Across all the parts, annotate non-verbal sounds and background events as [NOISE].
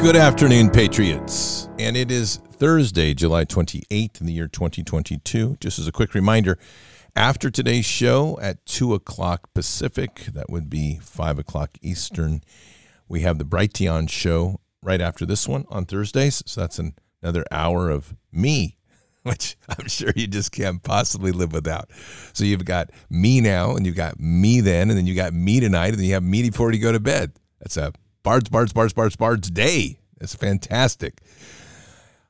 Good afternoon, Patriots. And it is Thursday, July 28th in the year 2022. Just as a quick reminder, after today's show at 2 o'clock Pacific, that would be 5 o'clock Eastern, we have the Brighteon show right after this one on Thursdays. So that's an, another hour of me, [LAUGHS] which I'm sure you just can't possibly live without. So you've got me now, and you've got me then, and then you got me tonight, and then you have me before you go to bed. That's a Bards, Bards, Bards, Bards, Bards Day. It's fantastic.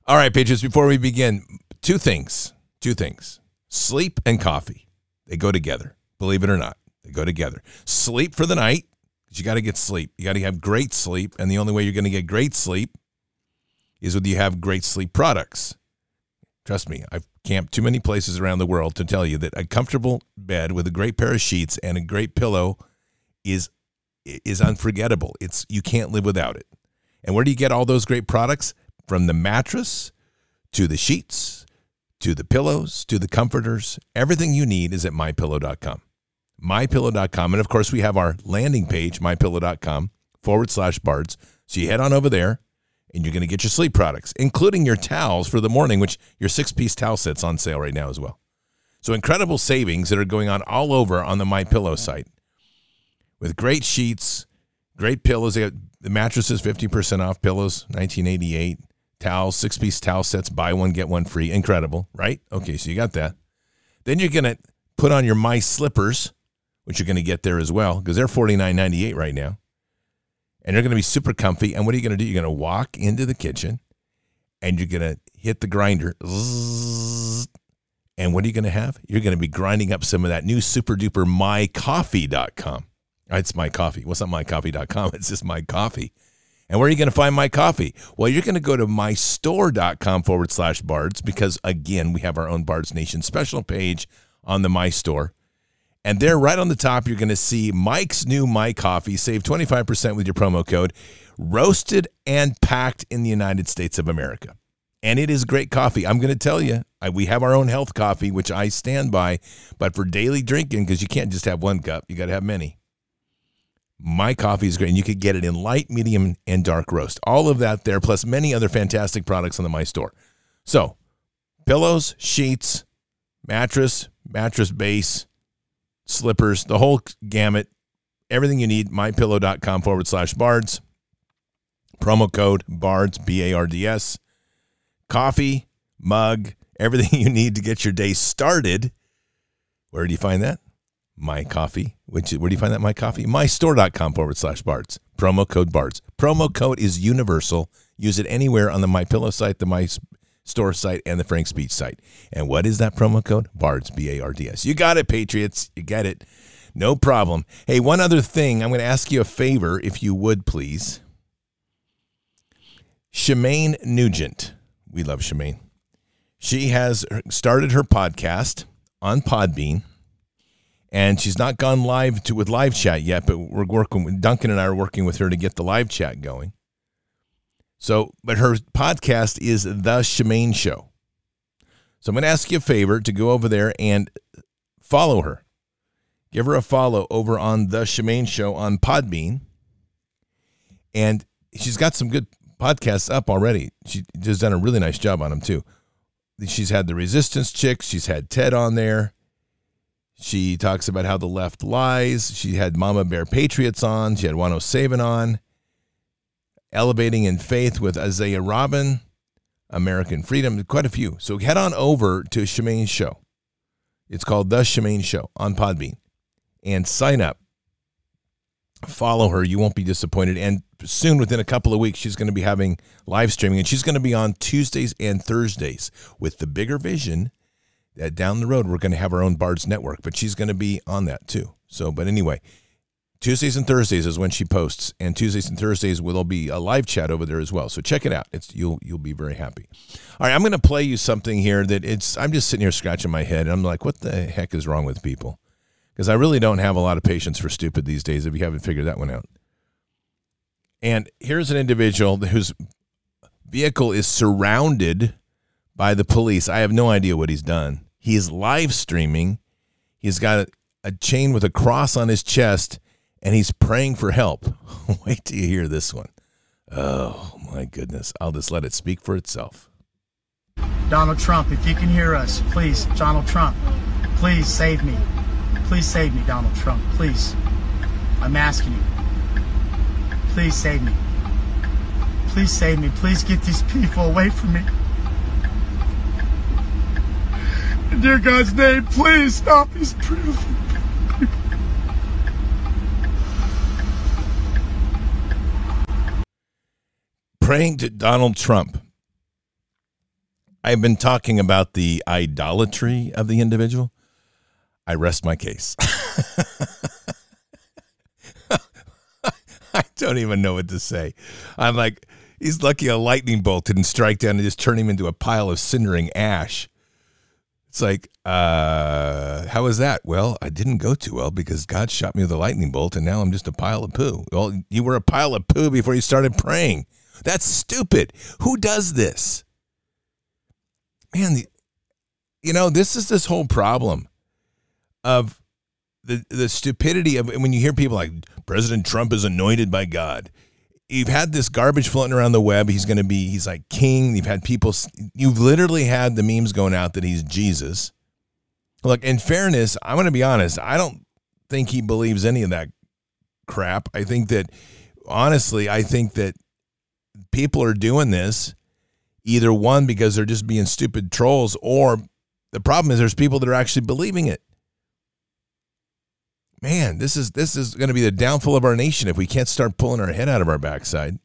All right, Patriots, before we begin, two things. Two things. Sleep and coffee. They go together. Believe it or not, they go together. Sleep for the night, you got to get sleep. You got to have great sleep. And the only way you're going to get great sleep is when you have great sleep products. Trust me, I've camped too many places around the world to tell you that a comfortable bed with a great pair of sheets and a great pillow is is unforgettable. It's you can't live without it. And where do you get all those great products? From the mattress to the sheets to the pillows to the comforters. Everything you need is at mypillow.com. Mypillow.com. And of course, we have our landing page, mypillow.com forward slash bards. So you head on over there and you're going to get your sleep products, including your towels for the morning, which your six piece towel set's on sale right now as well. So incredible savings that are going on all over on the MyPillow site with great sheets, great pillows. They got the mattresses 50% off pillows, 1988. Towels, six piece towel sets, buy one, get one free. Incredible, right? Okay, so you got that. Then you're going to put on your My Slippers, which you're going to get there as well, because they're $49.98 right now. And they're going to be super comfy. And what are you going to do? You're going to walk into the kitchen and you're going to hit the grinder. And what are you going to have? You're going to be grinding up some of that new super duper mycoffee.com. It's my coffee. What's not mycoffee.com? It's just my coffee. And where are you going to find my coffee? Well, you're going to go to mystore.com forward slash bards because, again, we have our own Bards Nation special page on the My Store. And there, right on the top, you're going to see Mike's new My Coffee. Save 25% with your promo code. Roasted and packed in the United States of America. And it is great coffee. I'm going to tell you, I, we have our own health coffee, which I stand by. But for daily drinking, because you can't just have one cup, you got to have many. My coffee is great, and you could get it in light, medium, and dark roast. All of that there, plus many other fantastic products on the My Store. So, pillows, sheets, mattress, mattress base, slippers, the whole gamut, everything you need, mypillow.com forward slash bards. Promo code BARDS, B A R D S. Coffee, mug, everything [LAUGHS] you need to get your day started. Where do you find that? My coffee which where do you find that my coffee? Mystore.com forward slash bards promo code bards promo code is universal. Use it anywhere on the my pillow site the my store site and the frank speech site. And what is that promo code? Bards b-a-r-d-s you got it patriots. You get it. No problem. Hey one other thing. I'm going to ask you a favor if you would please. Shemane Nugent. We love Shemane. She has uh, started her podcast on podbean and she's not gone live to with live chat yet, but we're working with Duncan and I are working with her to get the live chat going. So, but her podcast is The Shemane Show. So I'm going to ask you a favor to go over there and follow her. Give her a follow over on The Shemane Show on Podbean. And she's got some good podcasts up already. She has done a really nice job on them too. She's had the Resistance Chicks. She's had Ted on there. She talks about how the left lies. She had Mama Bear Patriots on. She had Juan O'Savin on. Elevating in Faith with Isaiah Robin. American Freedom. Quite a few. So head on over to Shemane's show. It's called The Shemane Show on Podbean. And sign up. Follow her. You won't be disappointed. And soon, within a couple of weeks, she's going to be having live streaming. And she's going to be on Tuesdays and Thursdays with the bigger vision uh, down the road, we're going to have our own Bards network, but she's going to be on that too. So, but anyway, Tuesdays and Thursdays is when she posts, and Tuesdays and Thursdays will be a live chat over there as well. So check it out. It's you'll you'll be very happy. All right, I'm going to play you something here that it's. I'm just sitting here scratching my head, and I'm like, what the heck is wrong with people? Because I really don't have a lot of patience for stupid these days. If you haven't figured that one out. And here's an individual whose vehicle is surrounded by the police. I have no idea what he's done. He is live streaming. He's got a, a chain with a cross on his chest and he's praying for help. [LAUGHS] Wait till you hear this one. Oh, my goodness. I'll just let it speak for itself. Donald Trump, if you can hear us, please, Donald Trump, please save me. Please save me, Donald Trump. Please. I'm asking you. Please save me. Please save me. Please get these people away from me. In dear God's name, please stop these people. Praying to Donald Trump. I've been talking about the idolatry of the individual. I rest my case. [LAUGHS] I don't even know what to say. I'm like, he's lucky a lightning bolt didn't strike down and just turn him into a pile of cindering ash. It's like, uh, how was that? Well, I didn't go too well because God shot me with a lightning bolt and now I'm just a pile of poo. Well, you were a pile of poo before you started praying. That's stupid. Who does this? Man, the, you know, this is this whole problem of the the stupidity of when you hear people like President Trump is anointed by God. You've had this garbage floating around the web. He's going to be he's like king. You've had people you've literally had the memes going out that he's Jesus. Look, in fairness, I'm going to be honest. I don't think he believes any of that crap. I think that honestly, I think that people are doing this either one because they're just being stupid trolls or the problem is there's people that are actually believing it man, this is this is going to be the downfall of our nation if we can't start pulling our head out of our backside.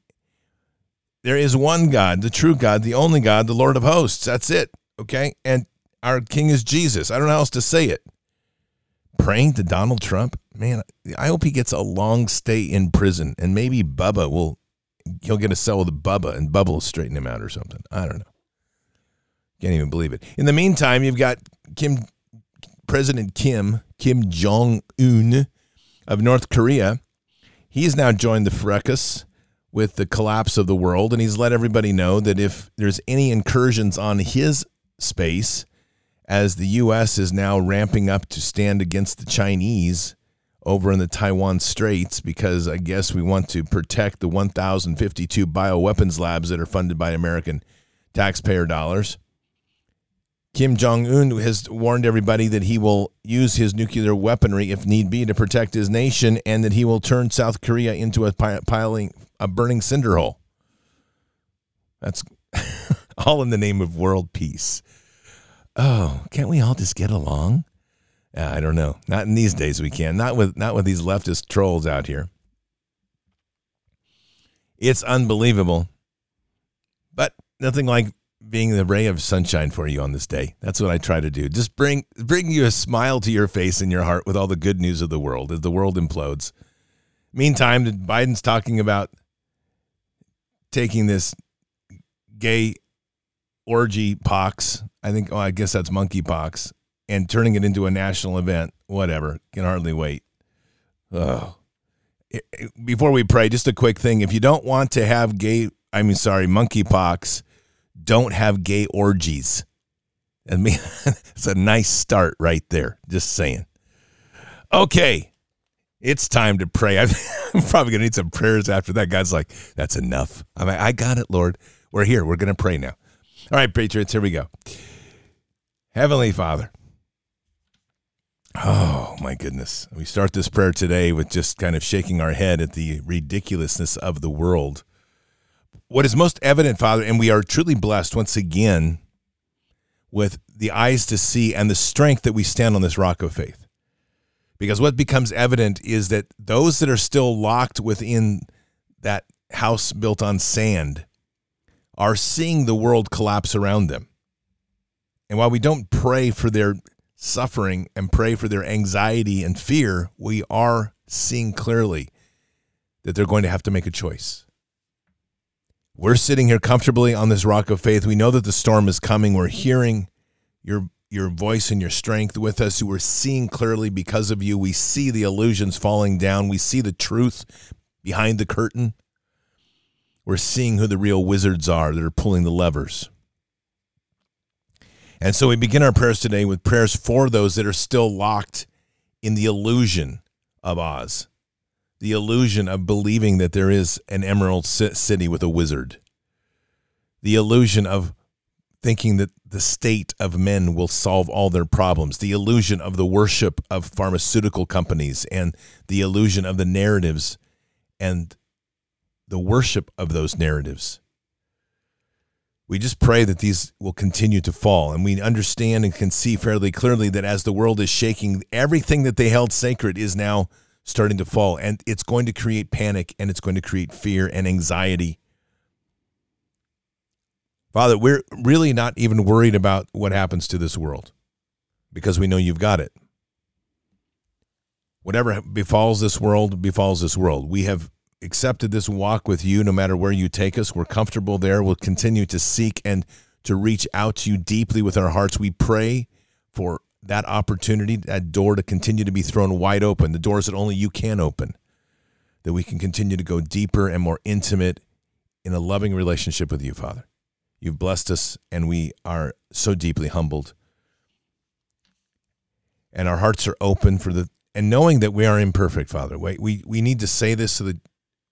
There is one God, the true God, the only God, the Lord of hosts. That's it. Okay? And our king is Jesus. I don't know how else to say it. Praying to Donald Trump, man, I hope he gets a long stay in prison and maybe Bubba will he'll get a cell with Bubba and Bubba will straighten him out or something. I don't know. Can't even believe it. In the meantime, you've got Kim President Kim, Kim Jong un of North Korea, he's now joined the fracas with the collapse of the world. And he's let everybody know that if there's any incursions on his space, as the U.S. is now ramping up to stand against the Chinese over in the Taiwan Straits, because I guess we want to protect the 1,052 bioweapons labs that are funded by American taxpayer dollars. Kim Jong un has warned everybody that he will use his nuclear weaponry if need be to protect his nation and that he will turn South Korea into a piling, a burning cinder hole. That's [LAUGHS] all in the name of world peace. Oh, can't we all just get along? I don't know. Not in these days we can. Not with not with these leftist trolls out here. It's unbelievable. But nothing like being the ray of sunshine for you on this day. That's what I try to do. Just bring bring you a smile to your face and your heart with all the good news of the world as the world implodes. Meantime, Biden's talking about taking this gay orgy pox. I think oh, I guess that's monkey pox and turning it into a national event. Whatever. Can hardly wait. Oh. Before we pray, just a quick thing. If you don't want to have gay, I mean, sorry, monkey pox, don't have gay orgies. I mean, [LAUGHS] it's a nice start right there. Just saying. Okay, it's time to pray. [LAUGHS] I'm probably going to need some prayers after that. God's like, that's enough. I'm like, I got it, Lord. We're here. We're going to pray now. All right, Patriots, here we go. Heavenly Father. Oh, my goodness. We start this prayer today with just kind of shaking our head at the ridiculousness of the world what is most evident, Father, and we are truly blessed once again with the eyes to see and the strength that we stand on this rock of faith. Because what becomes evident is that those that are still locked within that house built on sand are seeing the world collapse around them. And while we don't pray for their suffering and pray for their anxiety and fear, we are seeing clearly that they're going to have to make a choice. We're sitting here comfortably on this rock of faith. We know that the storm is coming. We're hearing your your voice and your strength with us. We're seeing clearly because of you. We see the illusions falling down. We see the truth behind the curtain. We're seeing who the real wizards are that are pulling the levers. And so we begin our prayers today with prayers for those that are still locked in the illusion of Oz the illusion of believing that there is an emerald city with a wizard, the illusion of thinking that the state of men will solve all their problems, the illusion of the worship of pharmaceutical companies, and the illusion of the narratives and the worship of those narratives. We just pray that these will continue to fall. And we understand and can see fairly clearly that as the world is shaking, everything that they held sacred is now starting to fall. And it's going to create panic and it's going to create fear and anxiety Father, we're really not even worried about what happens to this world because we know you've got it. Whatever befalls this world, befalls this world. We have accepted this walk with you no matter where you take us. We're comfortable there. We'll continue to seek and to reach out to you deeply with our hearts. We pray for that opportunity, that door to continue to be thrown wide open, the doors that only you can open, that we can continue to go deeper and more intimate in a loving relationship with you, Father. You've blessed us, and we are so deeply humbled. And our hearts are open for the, and knowing that we are imperfect, Father. We, we, we need to say this so that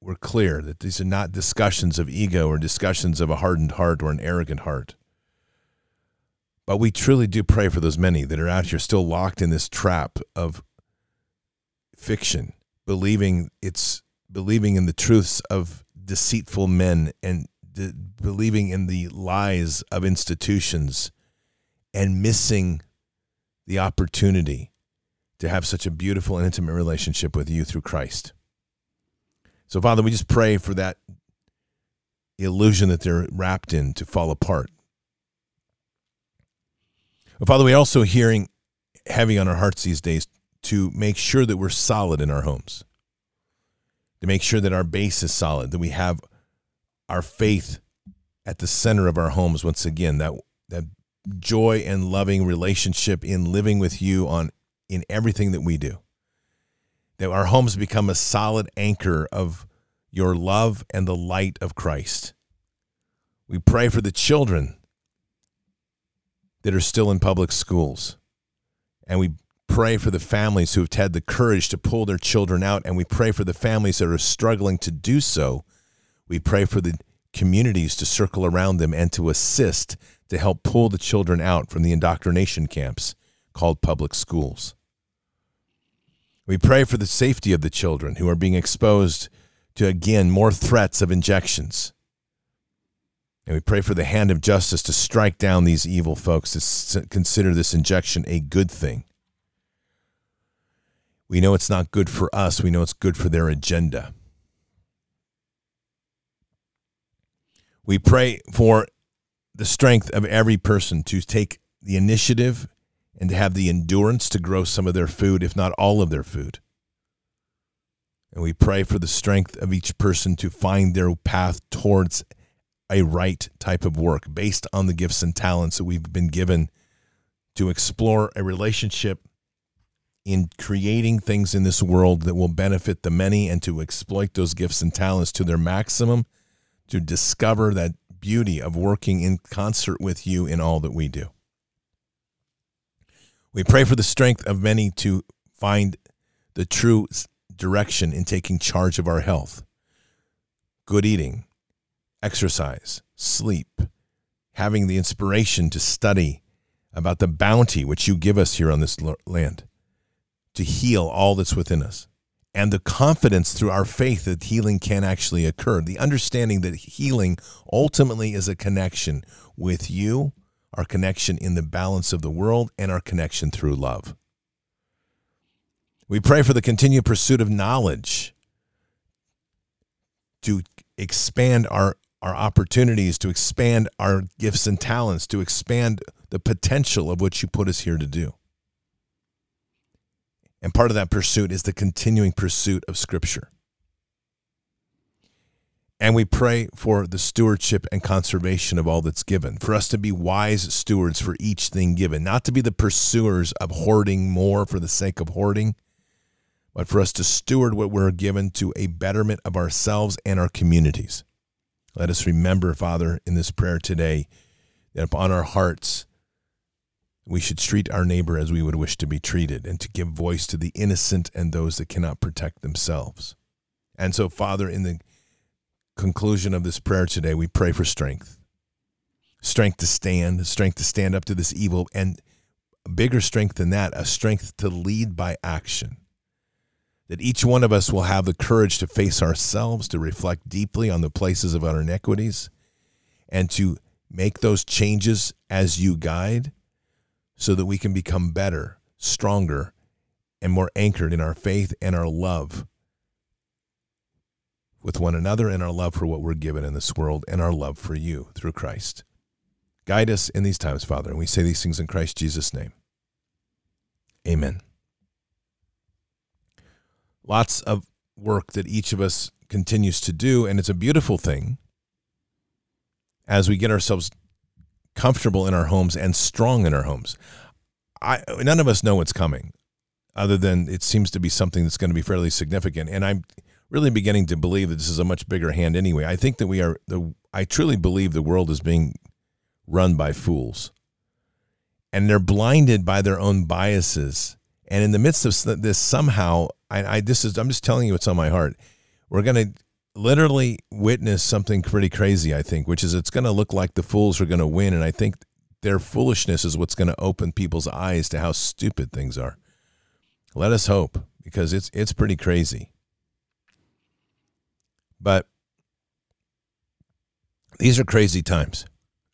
we're clear that these are not discussions of ego or discussions of a hardened heart or an arrogant heart. But we truly do pray for those many that are out here still locked in this trap of fiction, believing it's believing in the truths of deceitful men and the, believing in the lies of institutions and missing the opportunity to have such a beautiful and intimate relationship with you through Christ. So, Father, we just pray for that illusion that they're wrapped in to fall apart. But Father, we're also hearing heavy on our hearts these days to make sure that we're solid in our homes, to make sure that our base is solid, that we have our faith at the center of our homes once again that that joy and loving relationship in living with you on in everything that we do. That our homes become a solid anchor of your love and the light of Christ. We pray for the children that are still in public schools and we pray for the families who have had the courage to pull their children out and we pray for the families that are struggling to do so we pray for the communities to circle around them and to assist to help pull the children out from the indoctrination camps called public schools. We pray for the safety of the children who are being exposed to, again, more threats of injections. And we pray for the hand of justice to strike down these evil folks to consider this injection a good thing. We know it's not good for us, we know it's good for their agenda. We pray for the strength of every person to take the initiative and to have the endurance to grow some of their food, if not all of their food. And we pray for the strength of each person to find their path towards a right type of work based on the gifts and talents that we've been given to explore a relationship in creating things in this world that will benefit the many and to exploit those gifts and talents to their maximum to discover that beauty of working in concert with you in all that we do. We pray for the strength of many to find the true direction in taking charge of our health. Good eating, exercise, sleep, having the inspiration to study about the bounty which you give us here on this land, to heal all that's within us and the confidence through our faith that healing can actually occur. The understanding that healing ultimately is a connection with you, our connection in the balance of the world, and our connection through love. We pray for the continued pursuit of knowledge to expand our, our opportunities, to expand our gifts and talents, to expand the potential of what you put us here to do. And part of that pursuit is the continuing pursuit of Scripture. And we pray for the stewardship and conservation of all that's given, for us to be wise stewards for each thing given, not to be the pursuers of hoarding more for the sake of hoarding, but for us to steward what we're given to a betterment of ourselves and our communities. Let us remember, Father, in this prayer today, that upon our hearts we should treat our neighbor as we would wish to be treated and to give voice to the innocent and those that cannot protect themselves. And so, Father, in the conclusion of this prayer today, we pray for strength strength to stand, strength to stand up to this evil, and bigger strength than that, a strength to lead by action. That each one of us will have the courage to face ourselves, to reflect deeply on the places of our inequities, and to make those changes as you guide so that we can become better, stronger, and more anchored in our faith and our love with one another and our love for what we're given in this world and our love for you through Christ. Guide us in these times, Father, and we say these things in Christ Jesus' name. Amen. Lots of work that each of us continues to do, and it's a beautiful thing as we get ourselves comfortable in our homes and strong in our homes. I none of us know what's coming, other than it seems to be something that's going to be fairly significant. And I'm really beginning to believe that this is a much bigger hand anyway. I think that we are the I truly believe the world is being run by fools. And they're blinded by their own biases. And in the midst of this, somehow, I, I this is I'm just telling you what's on my heart. We're to literally witness something pretty crazy. I think, which is it's to look like the fools are to win, and I think their foolishness is what's to open people's eyes to how stupid things are. Let us hope, because it's it's pretty crazy. But these are crazy times,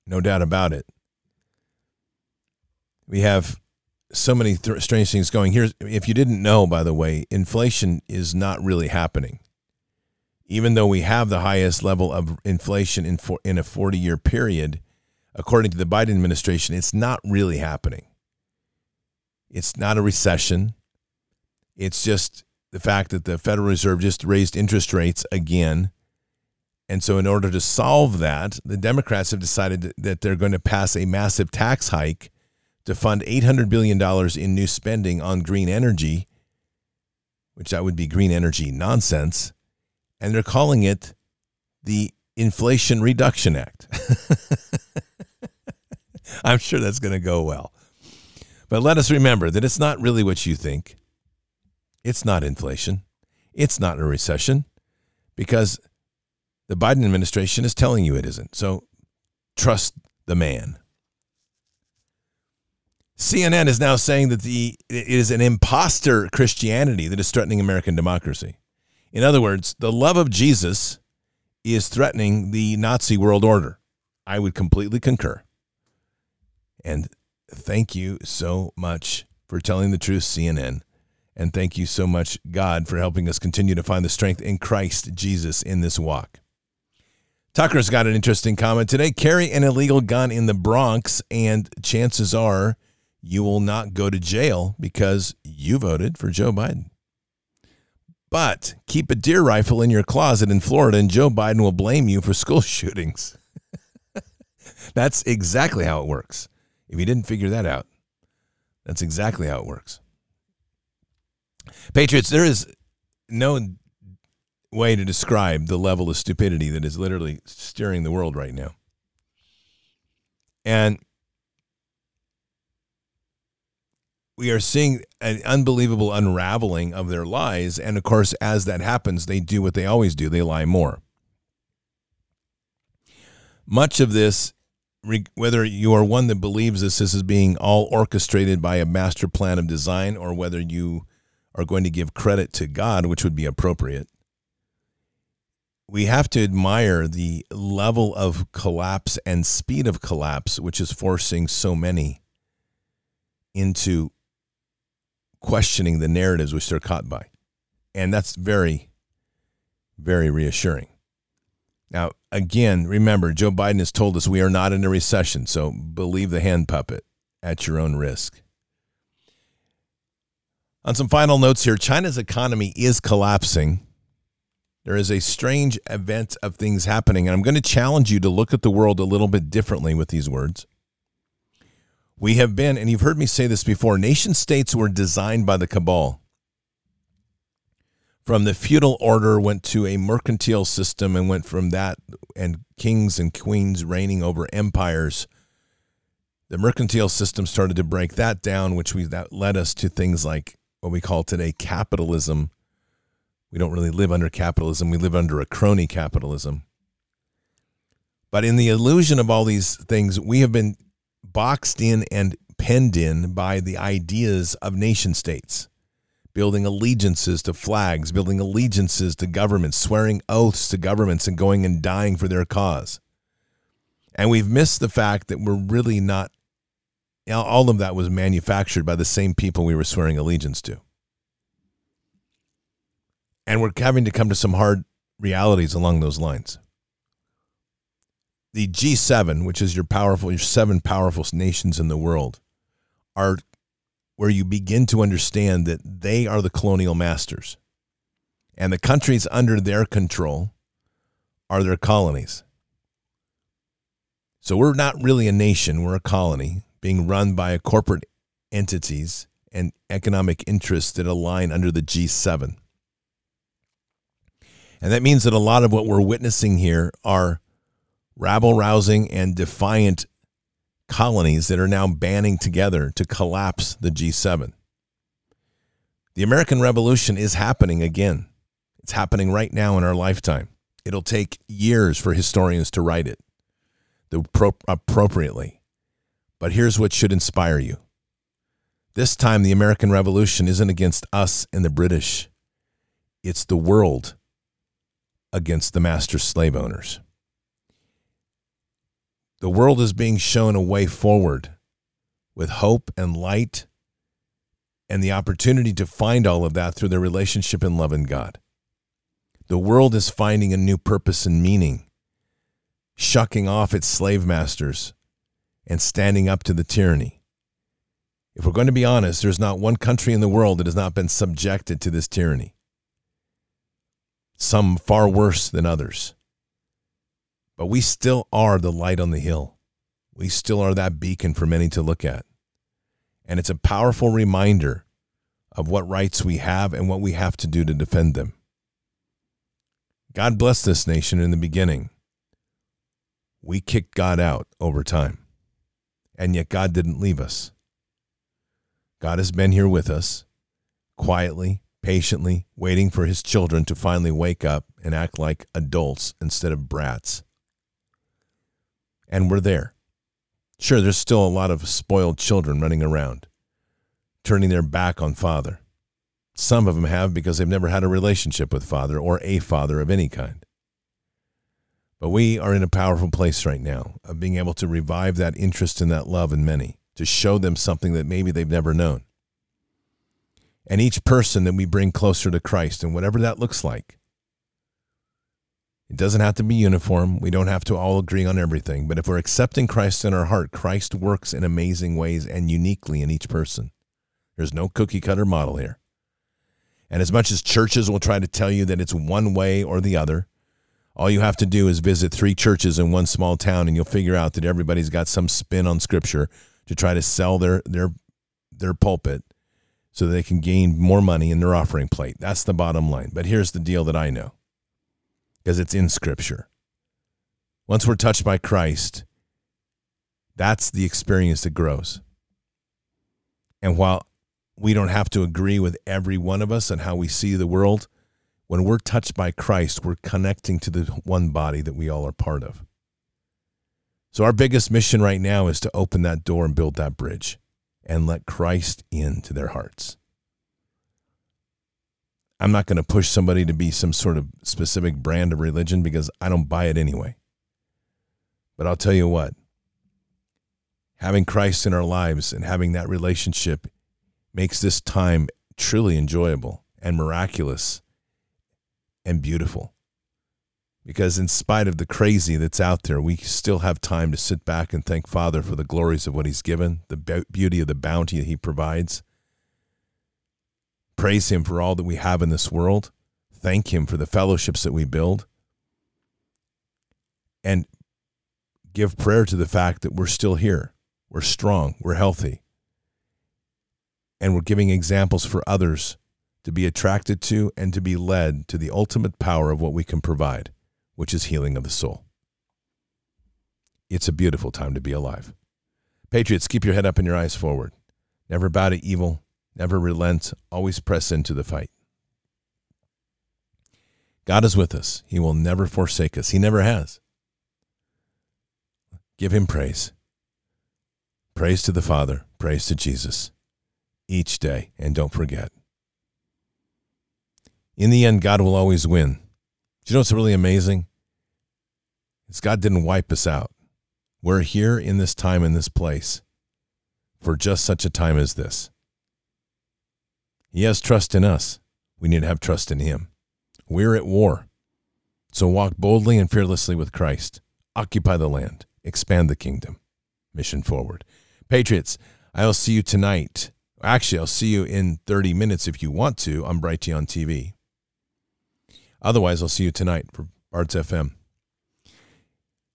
no doubt about it. We have so many th- strange things going. Here's if you didn't know, by the way, inflation is not really happening. Even though we have the highest level of inflation in for, in a 40 year period, according to the Biden administration, it's not really happening. It's not a recession. It's just the fact that the Federal Reserve just raised interest rates again. And so, in order to solve that, the Democrats have decided that they're going to pass a massive tax hike to fund $800 billion in new spending on green energy, which that would be green energy nonsense. And they're calling it the Inflation Reduction Act. [LAUGHS] I'm sure that's going to go well. But let us remember that it's not really what you think. It's not inflation. It's not a recession because the Biden administration is telling you it isn't. So trust the man. CNN is now saying that the it is an imposter Christianity that is threatening American democracy. In other words, the love of Jesus is threatening the Nazi world order. I would completely concur. And thank you so much for telling the truth, CNN. And thank you so much, God, for helping us continue to find the strength in Christ Jesus in this walk. Tucker's got an interesting comment today. Carry an illegal gun in the Bronx, and chances are you will not go to jail because you voted for Joe Biden. But keep a deer rifle in your closet in Florida, and Joe Biden will blame you for school [LAUGHS] shootings. [LAUGHS] That's exactly how it works. If you didn't figure that out, that's exactly how it works. Patriots, there is no way to describe the level of stupidity that is literally steering the world right now. And we are seeing an unbelievable unraveling of their lies. And of course, as that happens, they do what they always do they lie more. Much of this, whether you are one that believes this, this is being all orchestrated by a master plan of design, or whether you are going to give credit to God, which would be appropriate, we have to admire the level of collapse and speed of collapse, which is forcing so many into questioning the narratives which they're caught by. And that's very, very reassuring. Now, again, remember, Joe Biden has told us we are not in a recession, so believe the hand puppet at your own risk. On some final notes here, China's economy is collapsing. There is a strange event of things happening, and I'm going to challenge you to look at the world a little bit differently with these words. We have been, and you've heard me say this before, nation states were designed by the cabal. From the feudal order, went to a mercantile system, and went from that, and kings and queens reigning over empires the mercantile system started to break that down, which we that led us to things like what we call today capitalism, We don't really live under capitalism, we live under a crony capitalism. But in the illusion of all these things, we have been boxed in and penned in by the ideas of nation states, building allegiances to flags, building allegiances to governments, swearing oaths to governments, and going and dying for their cause. And we've missed the fact that we're really not, all of that was manufactured by the same people we were swearing allegiance to. And we're having to come to some hard realities along those lines. The G7, which is your powerful, your seven powerful nations in the world, are where you begin to understand that they are the colonial masters. And the countries under their control are their colonies. So we're not really a nation, we're a colony being run by a corporate entities and economic interests that align under the G7. And that means that a lot of what we're witnessing here are rabble rousing and defiant colonies that are now banding together to collapse the G7. The American Revolution is happening again. It's happening right now in our lifetime. It'll take years for historians to write it the pro- appropriately. But here's what should inspire you. This time, the American Revolution isn't against us and the British, it's the world against the master slave owners. The world is being shown a way forward with hope and light and the opportunity to find all of that through their relationship and love in God. The world is finding a new purpose and meaning, shucking off its slave masters and standing up to the tyranny. If we're going to be honest, there's not one country in the world that has not been subjected to this tyranny some far worse than others. But we still are the light on the hill. We still are that beacon for many to look at. And it's a powerful reminder of what rights we have and what we have to do to defend them. God blessed this nation in the beginning. We kicked God out over time. And yet God didn't leave us. God has been here with us, quietly, patiently waiting for his children to finally wake up and act like adults instead of brats. And we're there. Sure, there's still a lot of spoiled children running around, turning their back on Father. Some of them have because they've never had a relationship with Father or a Father of any kind. But we are in a powerful place right now of being able to revive that interest and that love in many, to show them something that maybe they've never known and each person that we bring closer to Christ, and whatever that looks like. It doesn't have to be uniform. We don't have to all agree on everything. But if we're accepting Christ in our heart, Christ works in amazing ways and uniquely in each person. There's no cookie cutter model here. And as much as churches will try to tell you that it's one way or the other, all you have to do is visit three churches in one small town and you'll figure out that everybody's got some spin on scripture to try to sell their their their pulpit so they can gain more money in their offering plate. That's the bottom line. But here's the deal that I know because it's in Scripture. Once we're touched by Christ, that's the experience that grows. And while we don't have to agree with every one of us on how we see the world, when we're touched by Christ, we're connecting to the one body that we all are part of. So, our biggest mission right now is to open that door and build that bridge and let Christ into their hearts. I'm not going to push somebody to be some sort of specific brand of religion because I don't buy it anyway. But I'll tell you what, having Christ in our lives and having that relationship makes this time truly enjoyable and miraculous and beautiful because in spite of the crazy that's out there, we still have time to sit back and thank Father for the glories of what He's given, the beauty of the bounty that He provides. Praise Him for all that we have in this world. Thank Him for the fellowships that we build. And give prayer to the fact that we're still here. We're strong. We're healthy. And we're giving examples for others to be attracted to and to be led to the ultimate power of what we can provide which is healing of the soul. It's a beautiful time to be alive. Patriots, keep your head up and your eyes forward. Never bow to evil, never relent, always press into the fight. God is with us. He will never forsake us. He never has. Give him praise. Praise to the Father, praise to Jesus each day, and don't forget. In the end, God will always win. Do you know what's really amazing? It's God didn't wipe us out. We're here in this time, in this place, for just such a time as this. He has trust in us. We need to have trust in Him. We're at war. So walk boldly and fearlessly with Christ. Occupy the land. Expand the kingdom. Mission forward. Patriots, I'll see you tonight. Actually, I'll see you in 30 minutes if you want to on Brighteon TV. Otherwise, I'll see you tonight for Arts FM.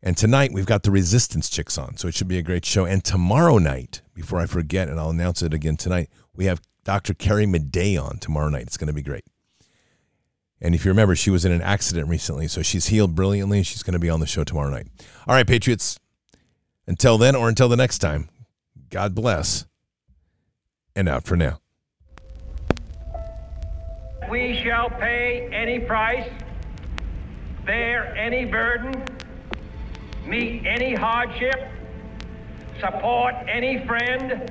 And tonight we've got the Resistance Chicks on, so it should be a great show. And tomorrow night, before I forget, and I'll announce it again tonight, we have Dr. Carrie Madej on tomorrow night. It's going to be great. And if you remember, she was in an accident recently, so she's healed brilliantly. She's going to be on the show tomorrow night. All right, Patriots. Until then, or until the next time, God bless. And out for now. We shall pay any price, bear any burden, meet any hardship, support any friend,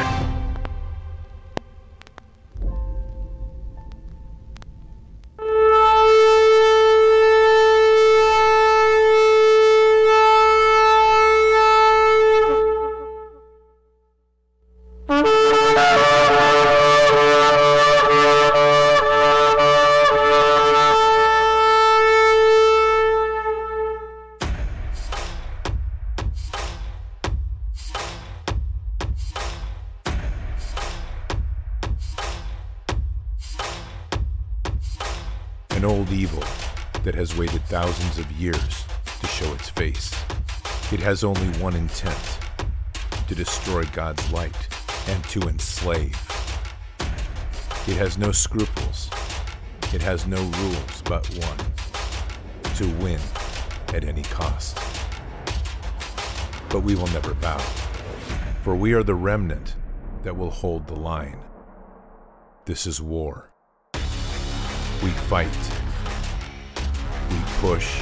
Has only one intent to destroy God's light and to enslave. It has no scruples. It has no rules but one to win at any cost. But we will never bow, for we are the remnant that will hold the line. This is war. We fight. We push.